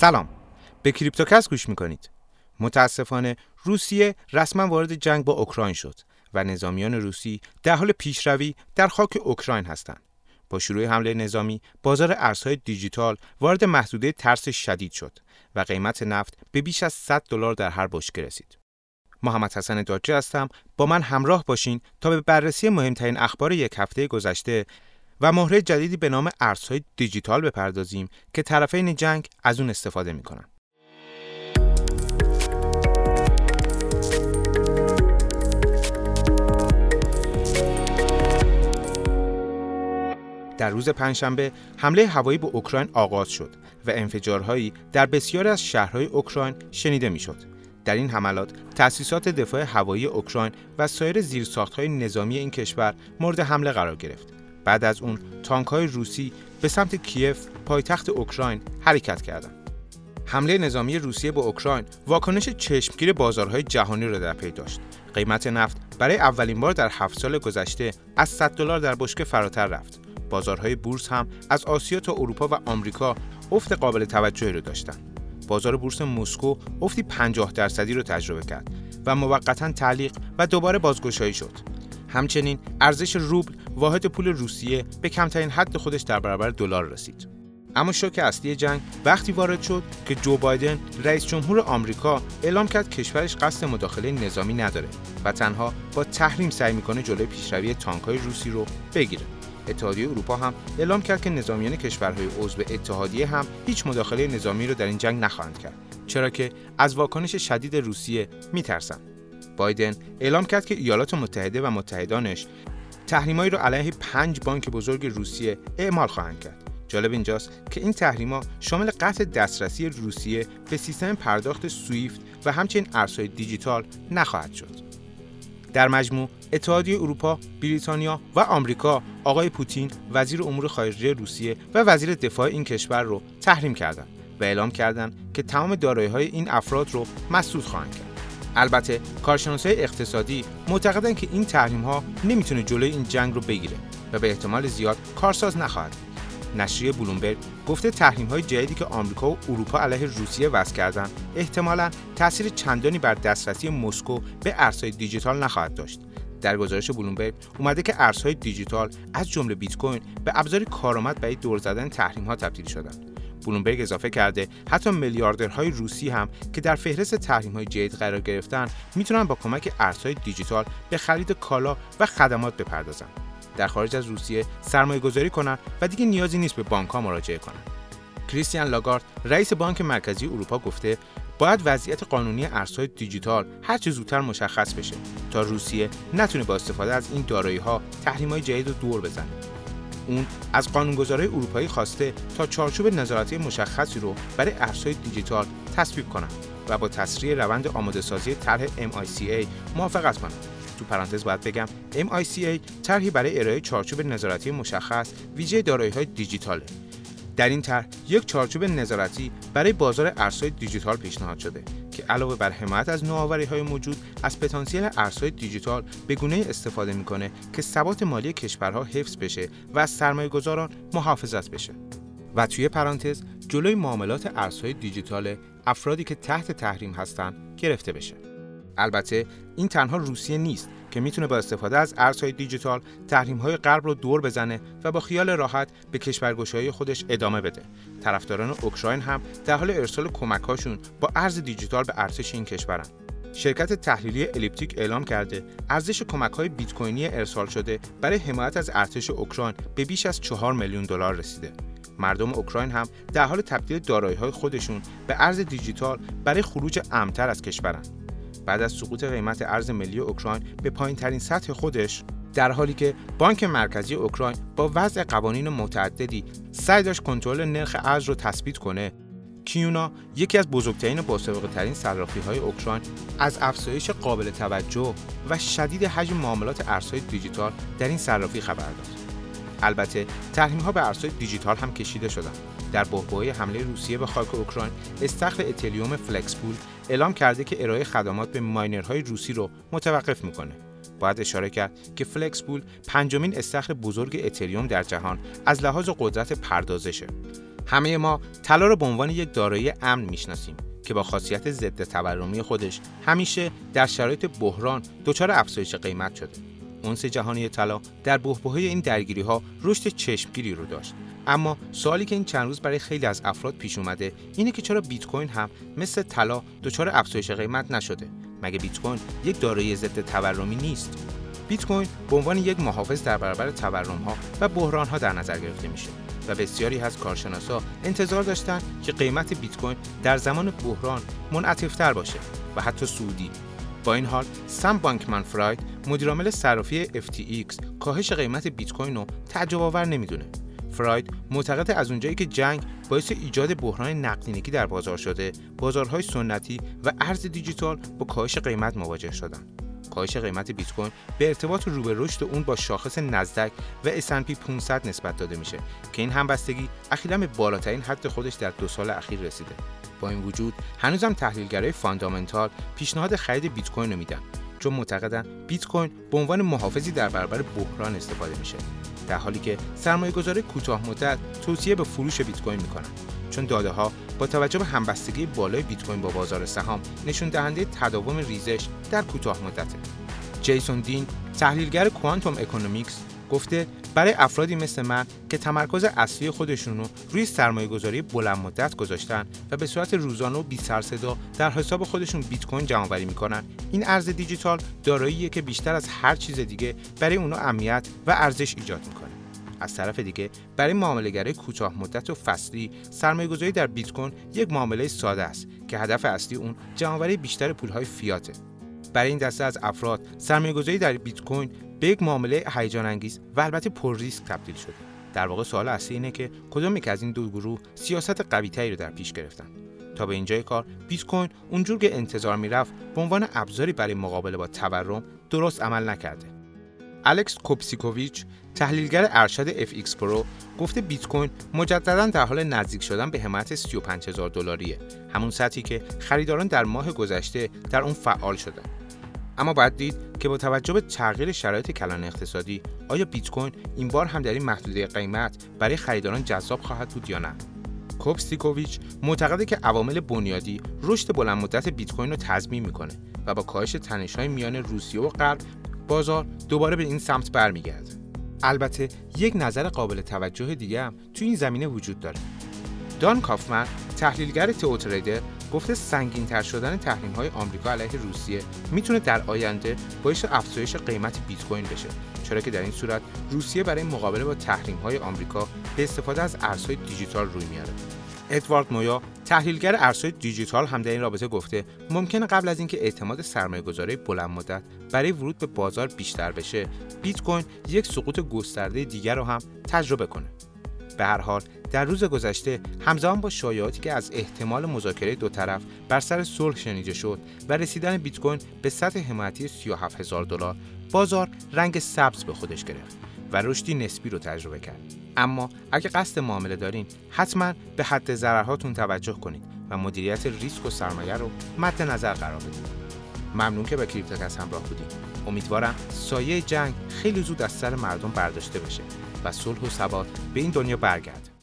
سلام. به کریپتوکس گوش می‌کنید. متاسفانه روسیه رسما وارد جنگ با اوکراین شد و نظامیان روسی در حال پیشروی در خاک اوکراین هستند. با شروع حمله نظامی بازار ارزهای دیجیتال وارد محدوده ترس شدید شد و قیمت نفت به بیش از 100 دلار در هر بشکه رسید. محمد حسن داجه هستم. با من همراه باشین تا به بررسی مهمترین اخبار یک هفته گذشته و مهره جدیدی به نام ارزهای دیجیتال بپردازیم که طرفین جنگ از اون استفاده می‌کنن. در روز پنجشنبه حمله هوایی به اوکراین آغاز شد و انفجارهایی در بسیاری از شهرهای اوکراین شنیده می‌شد. در این حملات تأسیسات دفاع هوایی اوکراین و سایر زیرساختهای نظامی این کشور مورد حمله قرار گرفت. بعد از اون تانک های روسی به سمت کیف پایتخت اوکراین حرکت کردند. حمله نظامی روسیه به اوکراین واکنش چشمگیر بازارهای جهانی را در پی داشت. قیمت نفت برای اولین بار در هفت سال گذشته از 100 دلار در بشکه فراتر رفت. بازارهای بورس هم از آسیا تا اروپا و آمریکا افت قابل توجهی را داشتند. بازار بورس مسکو افتی 50 درصدی را تجربه کرد و موقتا تعلیق و دوباره بازگشایی شد. همچنین ارزش روبل واحد پول روسیه به کمترین حد خودش در برابر دلار رسید. اما شوک اصلی جنگ وقتی وارد شد که جو بایدن رئیس جمهور آمریکا اعلام کرد کشورش قصد مداخله نظامی نداره و تنها با تحریم سعی می‌کنه جلوی پیشروی تانکهای روسی رو بگیره. اتحادیه اروپا هم اعلام کرد که نظامیان کشورهای عضو اتحادیه هم هیچ مداخله نظامی رو در این جنگ نخواهند کرد چرا که از واکنش شدید روسیه میترسند بایدن اعلام کرد که ایالات متحده و متحدانش تحریمایی را علیه پنج بانک بزرگ روسیه اعمال خواهند کرد. جالب اینجاست که این تحریما شامل قطع دسترسی روسیه به سیستم پرداخت سویفت و همچنین ارزهای دیجیتال نخواهد شد. در مجموع اتحادیه اروپا، بریتانیا و آمریکا آقای پوتین وزیر امور خارجه روسیه و وزیر دفاع این کشور رو تحریم کردند و اعلام کردند که تمام دارایی‌های این افراد رو مسدود خواهند کرد. البته کارشناسای اقتصادی معتقدند که این تحریم ها نمی‌تونه جلوی این جنگ رو بگیره و به احتمال زیاد کارساز نخواهد نشریه بلومبرگ گفته تحریم های جدیدی که آمریکا و اروپا علیه روسیه وضع کردند احتمالا تاثیر چندانی بر دسترسی مسکو به ارزهای دیجیتال نخواهد داشت. در گزارش بلومبرگ اومده که ارزهای دیجیتال از جمله بیت کوین به ابزاری کارآمد برای دور زدن تحریم ها تبدیل شدند. بلومبرگ اضافه کرده حتی میلیاردرهای روسی هم که در فهرست تحریم های جدید قرار گرفتن می‌تونن با کمک ارزهای دیجیتال به خرید کالا و خدمات بپردازند در خارج از روسیه سرمایه گذاری کنند و دیگه نیازی نیست به بانک ها مراجعه کنند کریستیان لاگارد رئیس بانک مرکزی اروپا گفته باید وضعیت قانونی ارزهای دیجیتال هر چه زودتر مشخص بشه تا روسیه نتونه با استفاده از این دارایی ها تحریم های جدید رو دور بزنه. اون از قانونگذارای اروپایی خواسته تا چارچوب نظارتی مشخصی رو برای ارزهای دیجیتال تصویب کنند و با تسریع روند آماده سازی طرح MICA موافقت کنند. تو پرانتز باید بگم MICA طرحی برای ارائه چارچوب نظارتی مشخص ویژه های دیجیتاله. در این طرح یک چارچوب نظارتی برای بازار ارزهای دیجیتال پیشنهاد شده که علاوه بر حمایت از نوآوری های موجود از پتانسیل ارزهای دیجیتال به گونه استفاده می‌کنه که ثبات مالی کشورها حفظ بشه و از سرمایه گذاران محافظت بشه. و توی پرانتز جلوی معاملات ارزهای دیجیتال افرادی که تحت تحریم هستند گرفته بشه. البته این تنها روسیه نیست. که می‌تونه با استفاده از ارزهای دیجیتال تحریم های غرب رو دور بزنه و با خیال راحت به کشورگشایی خودش ادامه بده. طرفداران اوکراین هم در حال ارسال کمکهاشون با ارز دیجیتال به ارتش این کشورن. شرکت تحلیلی الیپتیک اعلام کرده ارزش کمک های بیت کوینی ارسال شده برای حمایت از ارتش اوکراین به بیش از 4 میلیون دلار رسیده. مردم اوکراین هم در حال تبدیل دارایی های خودشون به ارز دیجیتال برای خروج امتر از کشورند. بعد از سقوط قیمت ارز ملی اوکراین به پایین ترین سطح خودش در حالی که بانک مرکزی اوکراین با وضع قوانین متعددی سعی داشت کنترل نرخ ارز رو تثبیت کنه. کیونا یکی از بزرگترین و ترین صرافی های اوکراین از افزایش قابل توجه و شدید حجم معاملات ارزهای دیجیتال در این صرافی خبر داد. البته تحریم ها به ارزهای دیجیتال هم کشیده شدند. در بحبوحه حمله روسیه به خاک اوکراین استخر اتریوم Flexpool اعلام کرده که ارائه خدمات به ماینرهای روسی رو متوقف می‌کنه باید اشاره کرد که Flexpool پنجمین استخر بزرگ اتریوم در جهان از لحاظ قدرت پردازشه همه ما طلا رو به عنوان یک دارایی امن می‌شناسیم که با خاصیت ضد تورمی خودش همیشه در شرایط بحران دچار افزایش قیمت شده. اونس جهانی طلا در بحبوحه این درگیری ها رشد چشمگیری رو داشت. اما سوالی که این چند روز برای خیلی از افراد پیش اومده اینه که چرا بیت کوین هم مثل طلا دچار افزایش قیمت نشده؟ مگه بیت کوین یک دارایی ضد تورمی نیست؟ بیت کوین به عنوان یک محافظ در برابر تورم ها و بحران ها در نظر گرفته میشه و بسیاری از کارشناسا انتظار داشتند که قیمت بیت کوین در زمان بحران منعطف‌تر باشه و حتی سودی با این حال سم بانکمن فراید مدیرعامل صرافی FTX کاهش قیمت بیت کوین رو تعجب آور نمی‌دونه فراید معتقد از اونجایی که جنگ باعث ایجاد بحران نقدینگی در بازار شده بازارهای سنتی و ارز دیجیتال با کاهش قیمت مواجه شدند کاهش قیمت بیت کوین به ارتباط رو به رشد اون با شاخص نزدک و S&P 500 نسبت داده میشه که این همبستگی اخیرا به بالاترین حد خودش در دو سال اخیر رسیده. با این وجود هنوزم تحلیلگرای فاندامنتال پیشنهاد خرید بیت کوین رو میدن چون معتقدن بیت کوین به عنوان محافظی در برابر بحران استفاده میشه. در حالی که سرمایه گذاری کوتاه مدت توصیه به فروش بیت کوین می‌کنن چون داده ها با توجه به همبستگی بالای بیت کوین با بازار سهام نشون دهنده تداوم ریزش در کوتاه مدته. جیسون دین تحلیلگر Quantum Economics گفته برای افرادی مثل من که تمرکز اصلی خودشون رو روی سرمایه گذاری بلند مدت گذاشتن و به صورت روزانه و بی سر صدا در حساب خودشون بیت کوین جمع می‌کنن. این ارز دیجیتال داراییه که بیشتر از هر چیز دیگه برای اونا امنیت و ارزش ایجاد می‌کنه. از طرف دیگه برای معامله‌گرای کوتاه مدت و فصلی سرمایه‌گذاری در بیت کوین یک معامله ساده است که هدف اصلی اون جمع‌آوری بیشتر پولهای فیاته. برای این دسته از افراد سرمایه‌گذاری در بیت کوین به یک معامله هیجان انگیز و البته پر ریسک تبدیل شده در واقع سوال اصلی اینه که کدوم یک از این دو گروه سیاست قویتری رو در پیش گرفتن؟ تا به اینجای کار بیت کوین اونجور که انتظار می‌رفت به عنوان ابزاری برای مقابله با تورم درست عمل نکرده. الکس کوپسیکوویچ تحلیلگر ارشد FxPro گفته بیت کوین مجددا در حال نزدیک شدن به حمایت 35000 دلاریه. همون سطحی که خریداران در ماه گذشته در اون فعال شدن. اما باید دید که با توجه به تغییر شرایط کلان اقتصادی آیا بیت کوین این بار هم در این محدوده قیمت برای خریداران جذاب خواهد بود یا نه؟ کوپستیکوویچ معتقده که عوامل بنیادی رشد بلند مدت بیت کوین رو تضمین می‌کنه و با کاهش تنش‌های میان روسیه و غرب بازار دوباره به این سمت برمیگرده. البته یک نظر قابل توجه دیگه هم تو این زمینه وجود داره. دان کافمن تحلیلگر تئوتریدر گفته سنگین تر شدن تحریم های آمریکا علیه روسیه می‌تونه در آینده باعث افزایش قیمت بیت کوین بشه چرا که در این صورت روسیه برای مقابله با تحریم های آمریکا به استفاده از ارزهای دیجیتال روی میاره ادوارد مویا تحلیلگر ارزهای دیجیتال هم در این رابطه گفته ممکنه قبل از اینکه اعتماد سرمایه‌گذاری بلند مدت برای ورود به بازار بیشتر بشه بیت کوین یک سقوط گسترده دیگر رو هم تجربه کنه. به هر حال در روز گذشته همزمان با شایعاتی که از احتمال مذاکره دو طرف بر سر صلح شنیده شد و رسیدن بیت کوین به سطح حمایتی 37 هزار دلار بازار رنگ سبز به خودش گرفت و رشدی نسبی رو تجربه کرد. اما اگه قصد معامله دارین حتما به حد ضررهاتون توجه کنید و مدیریت ریسک و سرمایه رو مد نظر قرار بدید. ممنون که به کریپتوکس همراه بودید امیدوارم سایه جنگ خیلی زود از سر مردم برداشته بشه و صلح و ثبات به این دنیا برگرده